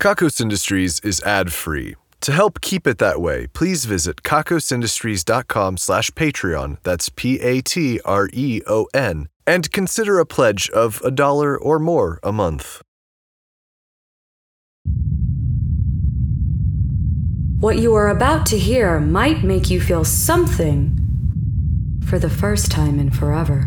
Kakos Industries is ad-free. To help keep it that way, please visit kakosindustries.com slash Patreon, that's P-A-T-R-E-O-N, and consider a pledge of a dollar or more a month. What you are about to hear might make you feel something for the first time in forever.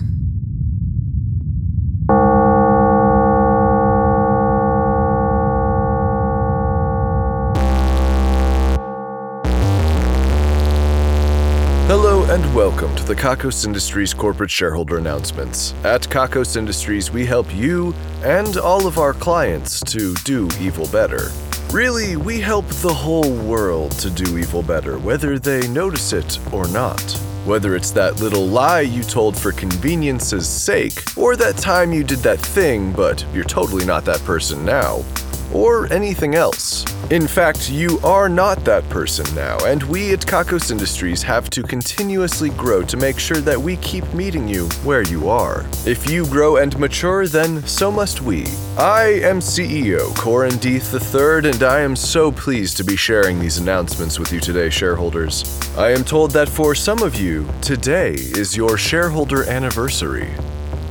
Hello and welcome to the Kakos Industries corporate shareholder announcements. At Kakos Industries, we help you and all of our clients to do evil better. Really, we help the whole world to do evil better, whether they notice it or not. Whether it's that little lie you told for convenience's sake, or that time you did that thing, but you're totally not that person now, or anything else. In fact, you are not that person now, and we at Kakos Industries have to continuously grow to make sure that we keep meeting you where you are. If you grow and mature, then so must we. I am CEO Corin Deeth III, and I am so pleased to be sharing these announcements with you today, shareholders. I am told that for some of you, today is your shareholder anniversary.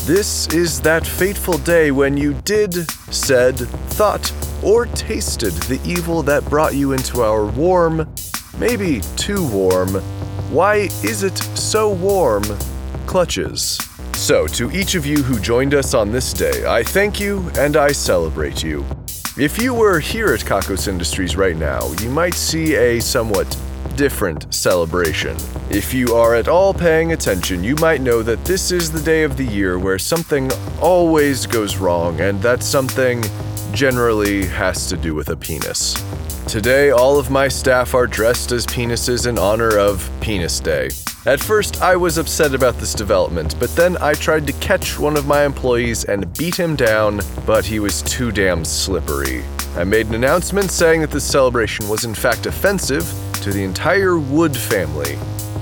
This is that fateful day when you did, said, thought, or tasted the evil that brought you into our warm, maybe too warm, why is it so warm clutches. So, to each of you who joined us on this day, I thank you and I celebrate you. If you were here at Kakos Industries right now, you might see a somewhat different celebration. If you are at all paying attention, you might know that this is the day of the year where something always goes wrong, and that something generally has to do with a penis. Today, all of my staff are dressed as penises in honor of Penis Day. At first, I was upset about this development, but then I tried to catch one of my employees and beat him down, but he was too damn slippery. I made an announcement saying that this celebration was in fact offensive to the entire Wood family,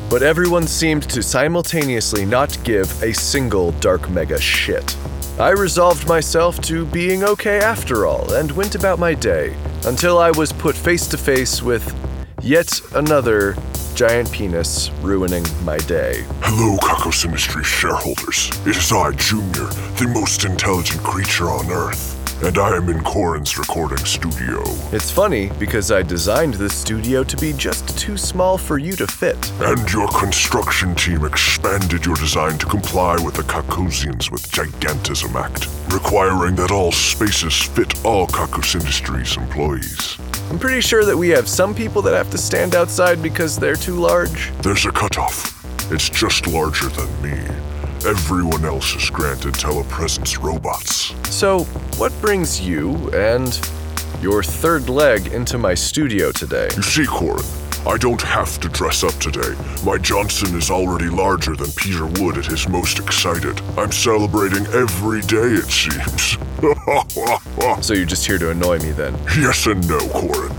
but everyone seemed to simultaneously not give a single Dark Mega shit. I resolved myself to being okay after all and went about my day until I was put face to face with yet another giant penis ruining my day. Hello, Kakos Industries shareholders. It is I, Junior, the most intelligent creature on Earth, and I am in Corin's recording studio. It's funny because I designed this studio to be just too small for you to fit. And your construction team expanded your design to comply with the Kakosians with Gigantism Act, requiring that all spaces fit all Kakos Industries employees. I'm pretty sure that we have some people that have to stand outside because they're too large. There's a cutoff. It's just larger than me. Everyone else is granted telepresence robots. So, what brings you and your third leg into my studio today? You see, Corin, I don't have to dress up today. My Johnson is already larger than Peter Wood at his most excited. I'm celebrating every day, it seems. So you're just here to annoy me then? yes and no, Corin.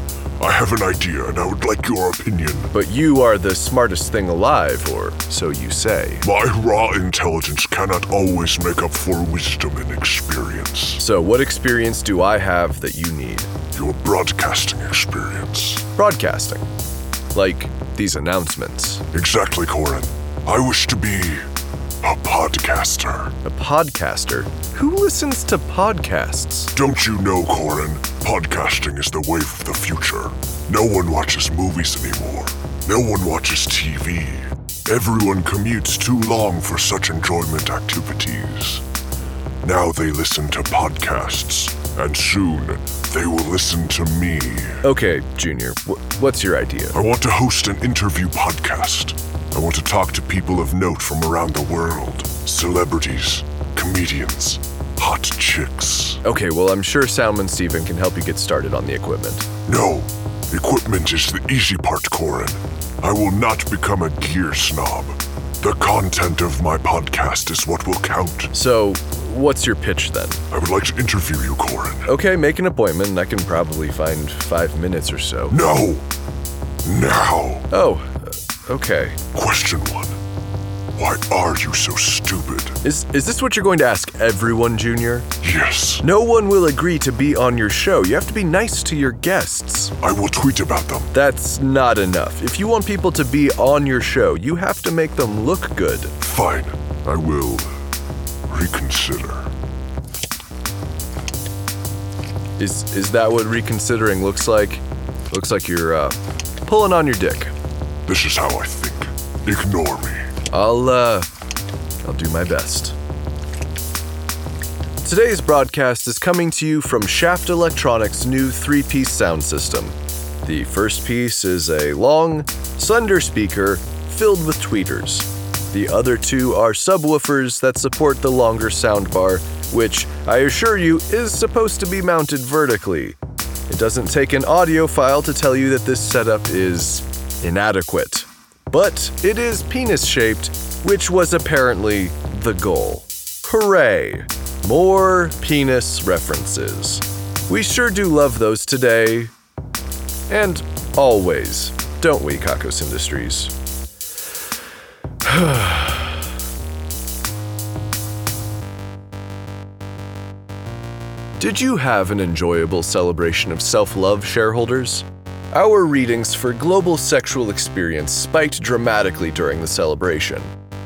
I have an idea and I would like your opinion. But you are the smartest thing alive, or so you say. My raw intelligence cannot always make up for wisdom and experience. So, what experience do I have that you need? Your broadcasting experience. Broadcasting. Like these announcements. Exactly, Corin. I wish to be a podcaster. A podcaster? Who listens to podcasts? Don't you know, Corin? Podcasting is the wave of the future. No one watches movies anymore. No one watches TV. Everyone commutes too long for such enjoyment activities. Now they listen to podcasts, and soon they will listen to me. Okay, Junior, wh- what's your idea? I want to host an interview podcast. I want to talk to people of note from around the world celebrities, comedians, hot chicks. Okay, well, I'm sure Salmon Steven can help you get started on the equipment. No, equipment is the easy part, Corin. I will not become a gear snob. The content of my podcast is what will count. So, what's your pitch then? I would like to interview you, Corin. Okay, make an appointment, and I can probably find five minutes or so. No! Now! Oh, okay. Question one Why are you so stupid? Is, is this what you're going to ask everyone, Junior? Yes, No one will agree to be on your show. You have to be nice to your guests. I will tweet about them. That's not enough. If you want people to be on your show, you have to make them look good. Fine, I will reconsider. Is is that what reconsidering looks like? Looks like you're uh, pulling on your dick. This is how I think. Ignore me. I'll uh I'll do my best. Today's broadcast is coming to you from Shaft Electronics' new three-piece sound system. The first piece is a long, slender speaker filled with tweeters. The other two are subwoofers that support the longer soundbar, which I assure you is supposed to be mounted vertically. It doesn't take an audiophile to tell you that this setup is inadequate. But it is penis shaped, which was apparently the goal. Hooray! More penis references. We sure do love those today. And always, don't we, Kakos Industries? Did you have an enjoyable celebration of self love, shareholders? Our readings for Global Sexual Experience spiked dramatically during the celebration.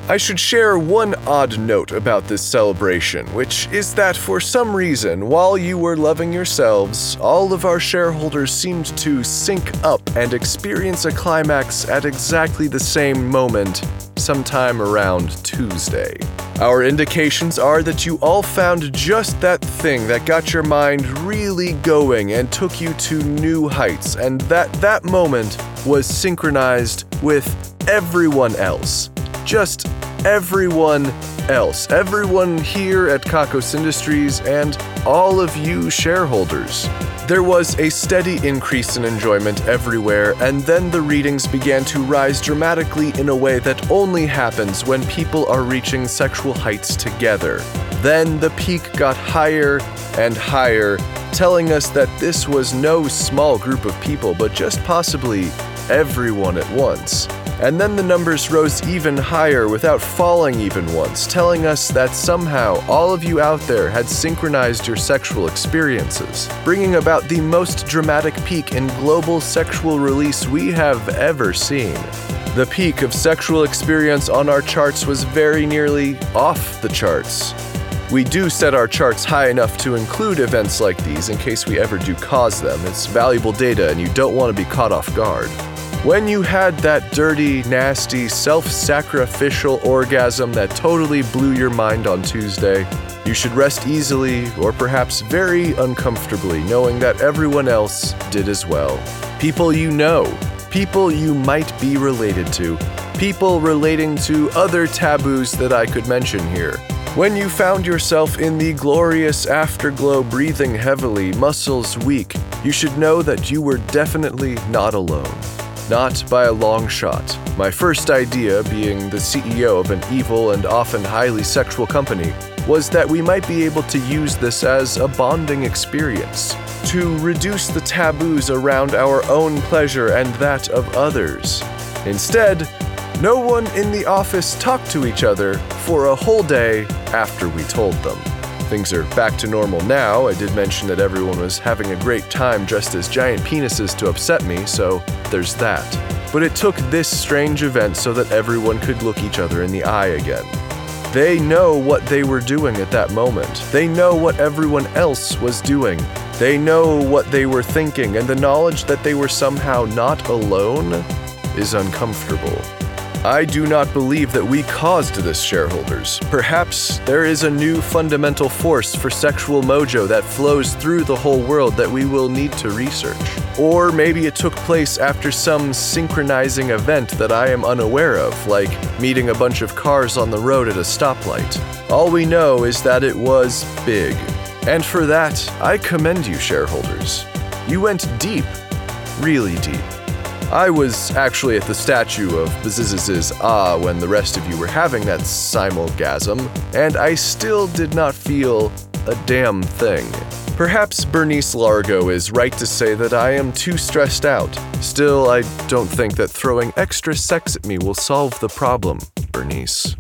I should share one odd note about this celebration, which is that for some reason, while you were loving yourselves, all of our shareholders seemed to sync up and experience a climax at exactly the same moment, sometime around Tuesday. Our indications are that you all found just that thing that got your mind really going and took you to new heights, and that that moment was synchronized with everyone else. Just everyone else. Everyone here at Kakos Industries and all of you shareholders. There was a steady increase in enjoyment everywhere, and then the readings began to rise dramatically in a way that only happens when people are reaching sexual heights together. Then the peak got higher and higher, telling us that this was no small group of people, but just possibly everyone at once. And then the numbers rose even higher without falling even once, telling us that somehow all of you out there had synchronized your sexual experiences, bringing about the most dramatic peak in global sexual release we have ever seen. The peak of sexual experience on our charts was very nearly off the charts. We do set our charts high enough to include events like these in case we ever do cause them. It's valuable data and you don't want to be caught off guard. When you had that dirty, nasty, self sacrificial orgasm that totally blew your mind on Tuesday, you should rest easily or perhaps very uncomfortably knowing that everyone else did as well. People you know, people you might be related to, people relating to other taboos that I could mention here. When you found yourself in the glorious afterglow breathing heavily, muscles weak, you should know that you were definitely not alone. Not by a long shot. My first idea, being the CEO of an evil and often highly sexual company, was that we might be able to use this as a bonding experience, to reduce the taboos around our own pleasure and that of others. Instead, no one in the office talked to each other for a whole day after we told them. Things are back to normal now. I did mention that everyone was having a great time dressed as giant penises to upset me, so there's that. But it took this strange event so that everyone could look each other in the eye again. They know what they were doing at that moment. They know what everyone else was doing. They know what they were thinking, and the knowledge that they were somehow not alone is uncomfortable. I do not believe that we caused this, shareholders. Perhaps there is a new fundamental force for sexual mojo that flows through the whole world that we will need to research. Or maybe it took place after some synchronizing event that I am unaware of, like meeting a bunch of cars on the road at a stoplight. All we know is that it was big. And for that, I commend you, shareholders. You went deep, really deep. I was actually at the statue of Baziz's Ah when the rest of you were having that simulgasm, and I still did not feel a damn thing. Perhaps Bernice Largo is right to say that I am too stressed out. Still, I don't think that throwing extra sex at me will solve the problem, Bernice.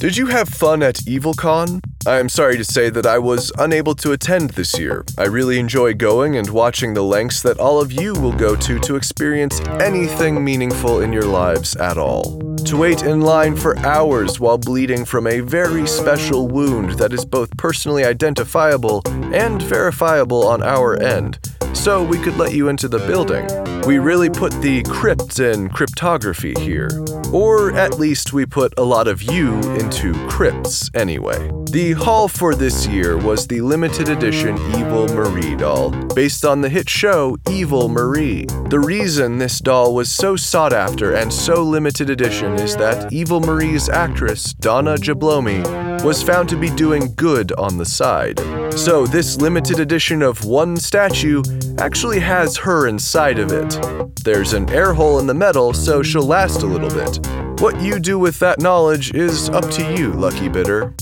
Did you have fun at EvilCon? I am sorry to say that I was unable to attend this year. I really enjoy going and watching the lengths that all of you will go to to experience anything meaningful in your lives at all. To wait in line for hours while bleeding from a very special wound that is both personally identifiable and verifiable on our end, so we could let you into the building. We really put the crypt in cryptography here. Or at least we put a lot of you into crypts anyway. The haul for this year was the limited edition Evil Marie doll, based on the hit show Evil Marie. The reason this doll was so sought after and so limited edition is that Evil Marie's actress, Donna Jablomi, was found to be doing good on the side. So, this limited edition of one statue actually has her inside of it. There's an air hole in the metal, so she'll last a little bit. What you do with that knowledge is up to you, Lucky Bitter.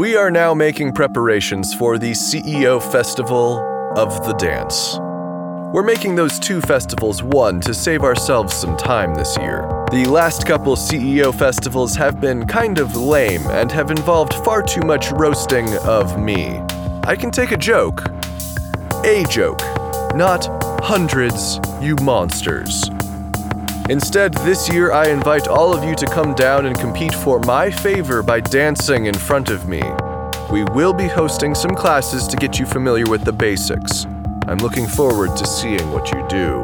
We are now making preparations for the CEO Festival of the Dance. We're making those two festivals one to save ourselves some time this year. The last couple CEO festivals have been kind of lame and have involved far too much roasting of me. I can take a joke. A joke. Not hundreds, you monsters. Instead, this year I invite all of you to come down and compete for my favor by dancing in front of me. We will be hosting some classes to get you familiar with the basics. I'm looking forward to seeing what you do.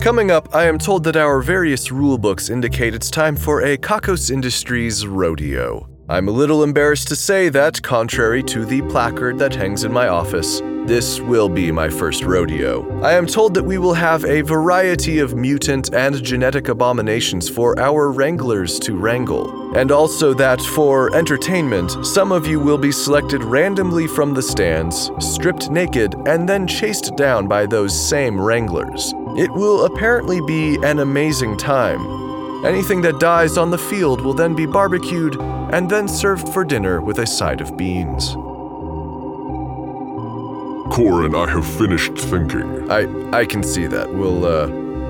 Coming up, I am told that our various rulebooks indicate it's time for a Kakos Industries rodeo. I'm a little embarrassed to say that, contrary to the placard that hangs in my office, this will be my first rodeo. I am told that we will have a variety of mutant and genetic abominations for our wranglers to wrangle. And also that for entertainment, some of you will be selected randomly from the stands, stripped naked, and then chased down by those same wranglers. It will apparently be an amazing time. Anything that dies on the field will then be barbecued and then served for dinner with a side of beans. Corin, I have finished thinking. I I can see that. We'll uh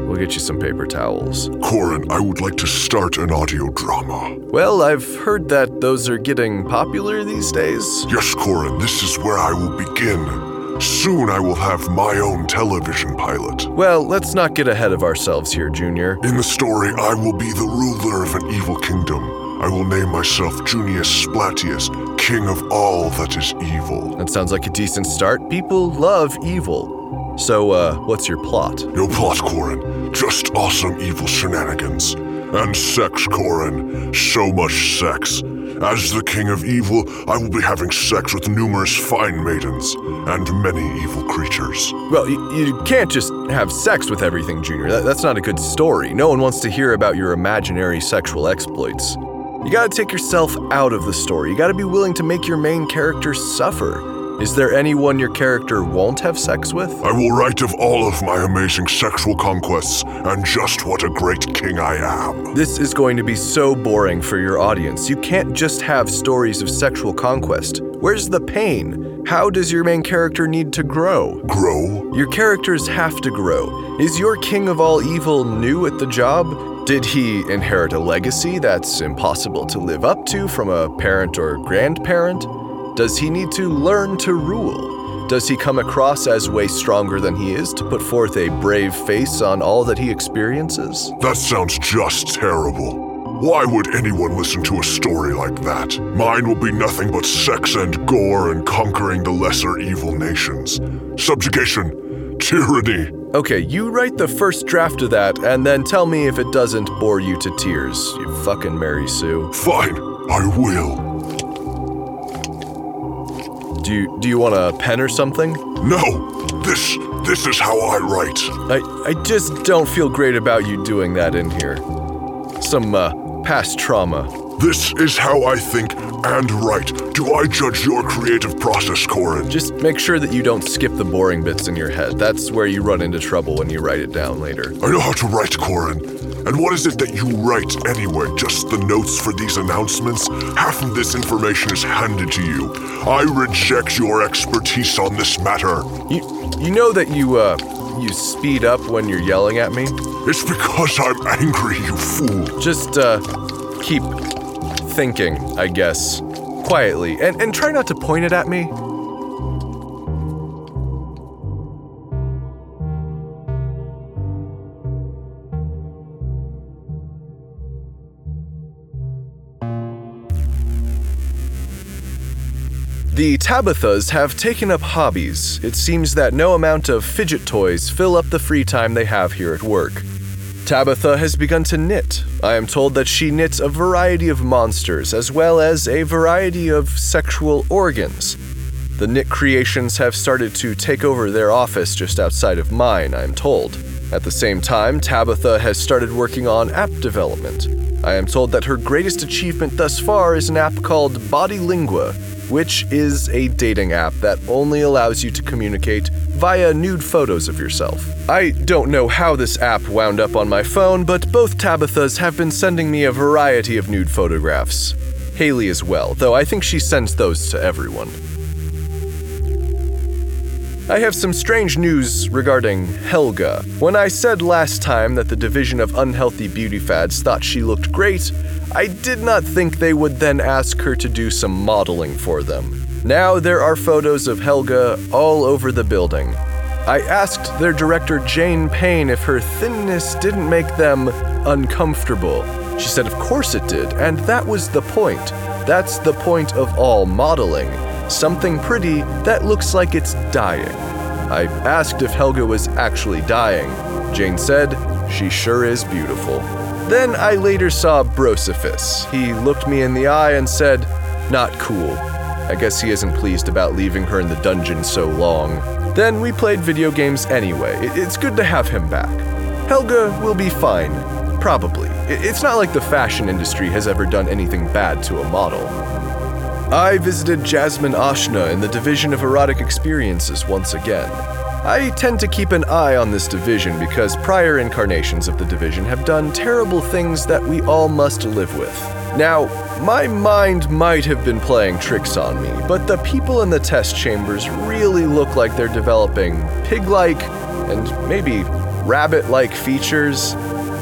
we'll get you some paper towels. Corin, I would like to start an audio drama. Well, I've heard that those are getting popular these days. Yes, Corin, this is where I will begin. Soon I will have my own television pilot. Well, let's not get ahead of ourselves here, Junior. In the story, I will be the ruler of an evil kingdom. I will name myself Junius Splatius, king of all that is evil. That sounds like a decent start. People love evil. So, uh, what's your plot? No plot, Corin. Just awesome evil shenanigans. And sex, Corin. So much sex. As the king of evil, I will be having sex with numerous fine maidens and many evil creatures. Well, you, you can't just have sex with everything, Junior. That, that's not a good story. No one wants to hear about your imaginary sexual exploits. You gotta take yourself out of the story. You gotta be willing to make your main character suffer. Is there anyone your character won't have sex with? I will write of all of my amazing sexual conquests and just what a great king I am. This is going to be so boring for your audience. You can't just have stories of sexual conquest. Where's the pain? How does your main character need to grow? Grow? Your characters have to grow. Is your king of all evil new at the job? Did he inherit a legacy that's impossible to live up to from a parent or grandparent? Does he need to learn to rule? Does he come across as way stronger than he is to put forth a brave face on all that he experiences? That sounds just terrible. Why would anyone listen to a story like that? Mine will be nothing but sex and gore and conquering the lesser evil nations. Subjugation, tyranny. Okay, you write the first draft of that and then tell me if it doesn't bore you to tears, you fucking Mary Sue. Fine, I will. Do you do you want a pen or something? No, this this is how I write. I I just don't feel great about you doing that in here. Some uh, past trauma. This is how I think and write. Do I judge your creative process, Corin? Just make sure that you don't skip the boring bits in your head. That's where you run into trouble when you write it down later. I know how to write, Corin. And what is it that you write anyway? Just the notes for these announcements? Half of this information is handed to you. I reject your expertise on this matter. You, you know that you, uh, you speed up when you're yelling at me? It's because I'm angry, you fool. Just, uh, keep thinking, I guess. Quietly. And, and try not to point it at me. The Tabithas have taken up hobbies. It seems that no amount of fidget toys fill up the free time they have here at work. Tabitha has begun to knit. I am told that she knits a variety of monsters as well as a variety of sexual organs. The knit creations have started to take over their office just outside of mine, I am told. At the same time, Tabitha has started working on app development. I am told that her greatest achievement thus far is an app called Bodylingua, which is a dating app that only allows you to communicate via nude photos of yourself. I don't know how this app wound up on my phone, but both Tabithas have been sending me a variety of nude photographs. Haley as well, though I think she sends those to everyone. I have some strange news regarding Helga. When I said last time that the Division of Unhealthy Beauty Fads thought she looked great, I did not think they would then ask her to do some modeling for them. Now there are photos of Helga all over the building. I asked their director Jane Payne if her thinness didn't make them uncomfortable. She said, Of course it did, and that was the point. That's the point of all modeling. Something pretty that looks like it's dying. I asked if Helga was actually dying. Jane said, She sure is beautiful. Then I later saw Brosiphus. He looked me in the eye and said, Not cool. I guess he isn't pleased about leaving her in the dungeon so long. Then we played video games anyway. It's good to have him back. Helga will be fine. Probably. It's not like the fashion industry has ever done anything bad to a model. I visited Jasmine Ashna in the Division of Erotic Experiences once again. I tend to keep an eye on this division because prior incarnations of the division have done terrible things that we all must live with. Now, my mind might have been playing tricks on me, but the people in the test chambers really look like they're developing pig like and maybe rabbit like features.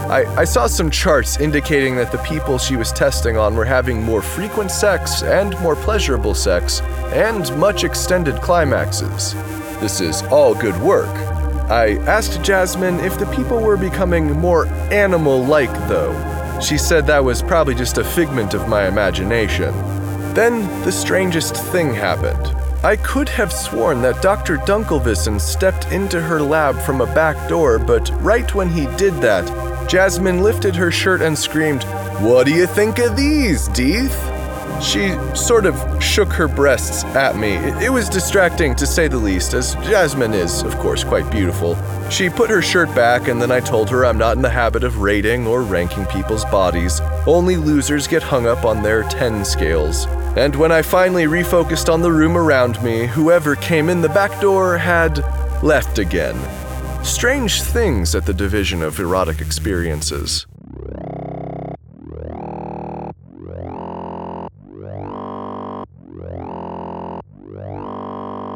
I, I, saw some charts indicating that the people she was testing on were having more frequent sex and more pleasurable sex, and much extended climaxes. This is all good work. I asked Jasmine if the people were becoming more animal like, though. She said that was probably just a figment of my imagination. Then the strangest thing happened. I could have sworn that Dr. Dunkelvissen stepped into her lab from a back door, but right when he did that, Jasmine lifted her shirt and screamed, What do you think of these, Deeth? She sort of shook her breasts at me. It, was distracting to say the least, as Jasmine is, of course, quite beautiful. She put her shirt back, and then I told her I'm not in the habit of rating or ranking people's bodies. Only losers get hung up on their 10 scales. And when I finally refocused on the room around me, whoever came in the back door had left again. Strange things at the Division of Erotic Experiences.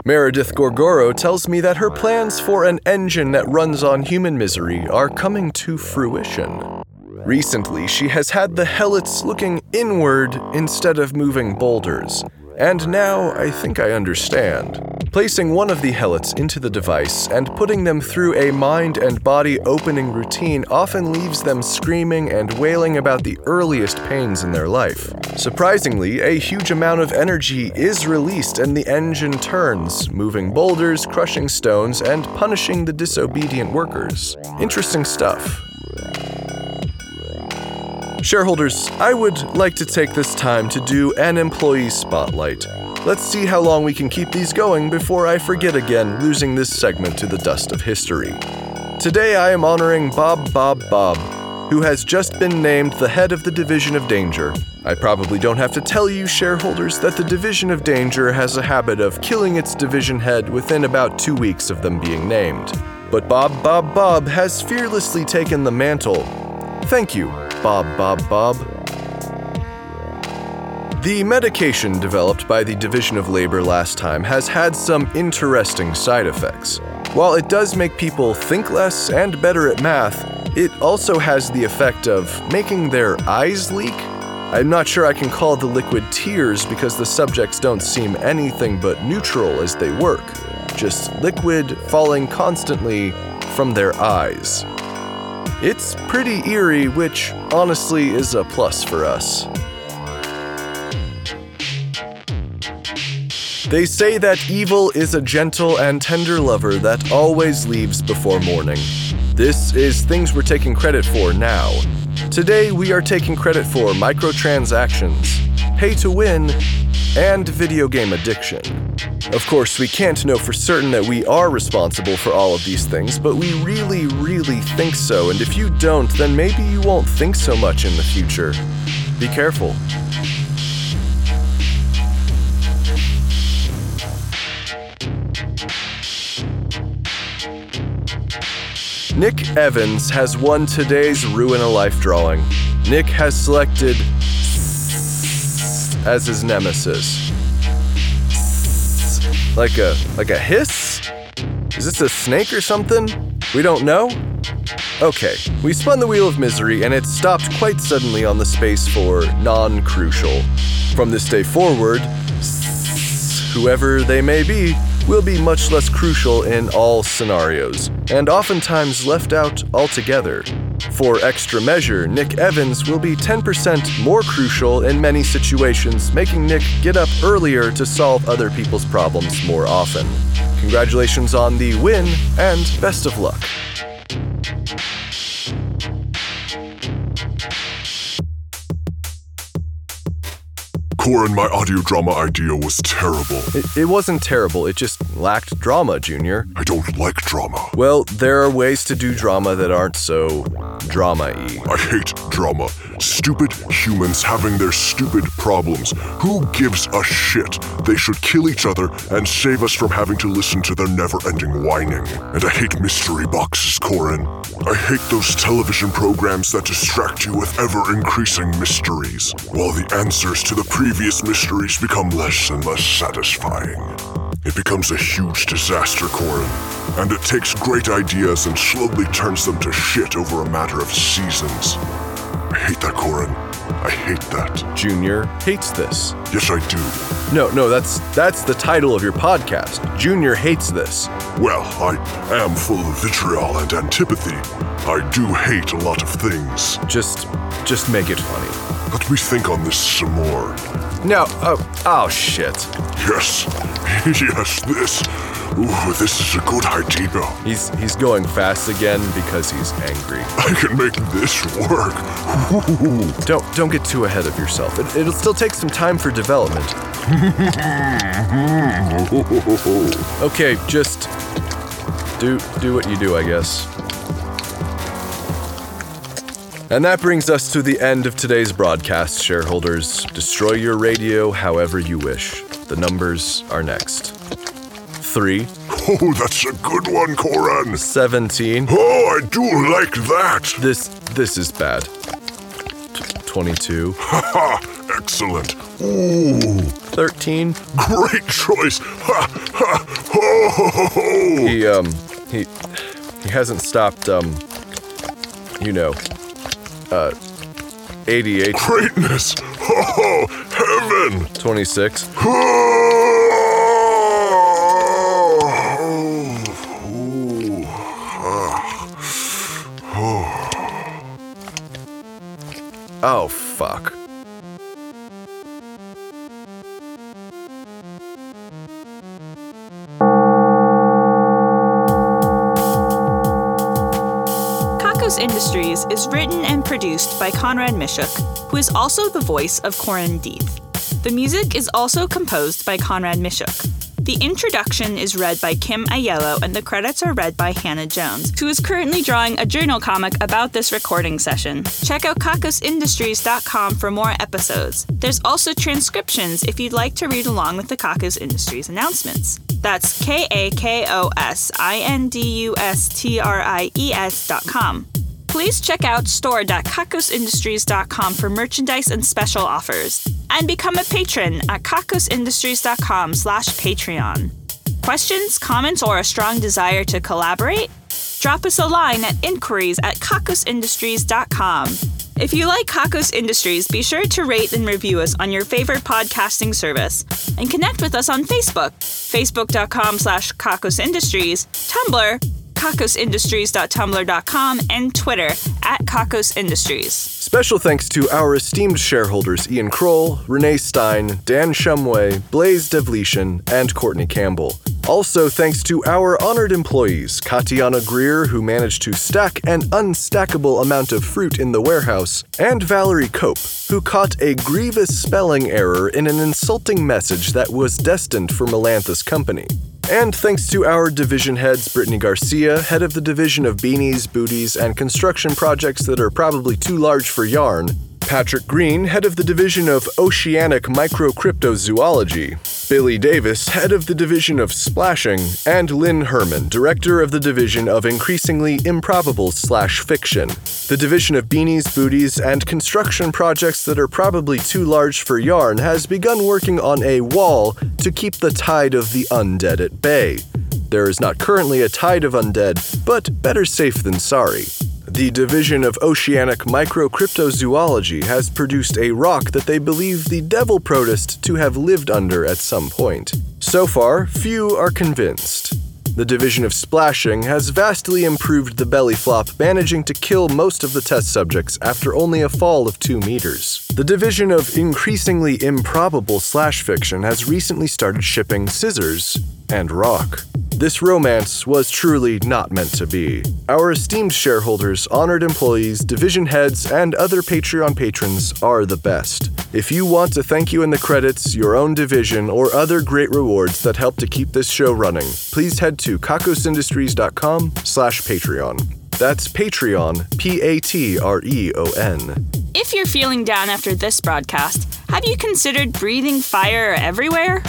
Meredith Gorgoro tells me that her plans for an engine that runs on human misery are coming to fruition. Recently, she has had the Helots looking inward instead of moving boulders, and now I think I understand. Placing one of the helots into the device and putting them through a mind and body opening routine often leaves them screaming and wailing about the earliest pains in their life. Surprisingly, a huge amount of energy is released and the engine turns, moving boulders, crushing stones, and punishing the disobedient workers. Interesting stuff. Shareholders, I would like to take this time to do an employee spotlight. Let's see how long we can keep these going before I forget again, losing this segment to the dust of history. Today I am honoring Bob Bob Bob, who has just been named the head of the Division of Danger. I probably don't have to tell you, shareholders, that the Division of Danger has a habit of killing its division head within about two weeks of them being named. But Bob Bob Bob has fearlessly taken the mantle Thank you, Bob Bob Bob. The medication developed by the Division of Labor last time has had some interesting side effects. While it does make people think less and better at math, it also has the effect of making their eyes leak. I'm not sure I can call the liquid tears because the subjects don't seem anything but neutral as they work, just liquid falling constantly from their eyes. It's pretty eerie, which honestly is a plus for us. They say that evil is a gentle and tender lover that always leaves before morning. This is things we're taking credit for now. Today, we are taking credit for microtransactions, pay to win, and video game addiction. Of course, we can't know for certain that we are responsible for all of these things, but we really, really think so, and if you don't, then maybe you won't think so much in the future. Be careful. Nick Evans has won today's Ruin a Life drawing. Nick has selected as his nemesis. Like a like a hiss? Is this a snake or something? We don't know? Okay, we spun the wheel of misery and it stopped quite suddenly on the space for non crucial. From this day forward, whoever they may be, will be much less crucial in all scenarios, and oftentimes left out altogether. For extra measure, Nick Evans will be 10% more crucial in many situations, making Nick get up earlier to solve other people's problems more often. Congratulations on the win, and best of luck. Corin, my audio drama idea was terrible. It, it wasn't terrible, it just lacked drama, Junior. I don't like drama. Well, there are ways to do drama that aren't so drama y. I hate drama. Stupid humans having their stupid problems. Who gives a shit? They should kill each other and save us from having to listen to their never ending whining. And I hate mystery boxes, Corin. I hate those television programs that distract you with ever increasing mysteries, while the answers to the previous mysteries become less and less satisfying. It becomes a huge disaster, Corin, and it takes great ideas and slowly turns them to shit over a matter of seasons. I hate that, Corin. I hate that. Junior hates this. Yes, I do. No, no, that's that's the title of your podcast. Junior hates this. Well, I am full of vitriol and antipathy. I do hate a lot of things. Just just make it funny. Let me think on this some more. No, oh, oh shit. Yes, yes, this. Ooh, this is a good idea. He's he's going fast again because he's angry. I can make this work. Ooh. Don't don't get too ahead of yourself. It, it'll still take some time for development. Okay, just do do what you do, I guess. And that brings us to the end of today's broadcast, shareholders. Destroy your radio however you wish. The numbers are next. 3, Oh, that's a good one, Corin. 17. Oh, I do like that. This this is bad. T- 22, Ha! ha! Excellent. Ooh, 13. great choice. Ha ha ho! He um he he hasn't stopped um you know uh 88, Greatness. Oh, heaven. 26. Produced by Conrad Mishuk, who is also the voice of Corin Deeth. The music is also composed by Conrad Mishuk. The introduction is read by Kim Aiello, and the credits are read by Hannah Jones, who is currently drawing a journal comic about this recording session. Check out kakosindustries.com for more episodes. There's also transcriptions if you'd like to read along with the Kakos Industries announcements. That's K A K O S I N D U S T R I E S dot com. Please check out store.kakosindustries.com for merchandise and special offers. And become a patron at kakosindustries.com slash Patreon. Questions, comments, or a strong desire to collaborate? Drop us a line at inquiries at kakosindustries.com. If you like Kakos Industries, be sure to rate and review us on your favorite podcasting service and connect with us on Facebook, facebook.com slash Kakos Industries, Tumblr, kakosindustries.tumblr.com, and Twitter at Kakos Industries. Special thanks to our esteemed shareholders Ian Kroll, Renee Stein, Dan Shumway, Blaze Devletian, and Courtney Campbell. Also, thanks to our honored employees, Katiana Greer, who managed to stack an unstackable amount of fruit in the warehouse, and Valerie Cope, who caught a grievous spelling error in an insulting message that was destined for Melantha's company. And thanks to our division heads, Brittany Garcia, head of the division of beanies, booties, and construction projects that are probably too large for yarn, Patrick Green, head of the division of oceanic microcryptozoology, Billy Davis, head of the division of splashing, and Lynn Herman, director of the division of increasingly improbable slash fiction, the division of beanies, booties, and construction projects that are probably too large for yarn has begun working on a wall to keep the tide of the undead at bay. There is not currently a tide of undead, but better safe than sorry. The Division of Oceanic Microcryptozoology has produced a rock that they believe the devil protist to have lived under at some point. So far, few are convinced. The Division of Splashing has vastly improved the belly flop, managing to kill most of the test subjects after only a fall of 2 meters. The Division of Increasingly Improbable Slash Fiction has recently started shipping scissors and rock. This romance was truly not meant to be. Our esteemed shareholders, honored employees, division heads, and other Patreon patrons are the best. If you want to thank you in the credits, your own division, or other great rewards that help to keep this show running, please head to kakosindustries.com slash Patreon. That's Patreon, P-A-T-R-E-O-N. If you're feeling down after this broadcast, have you considered breathing fire everywhere?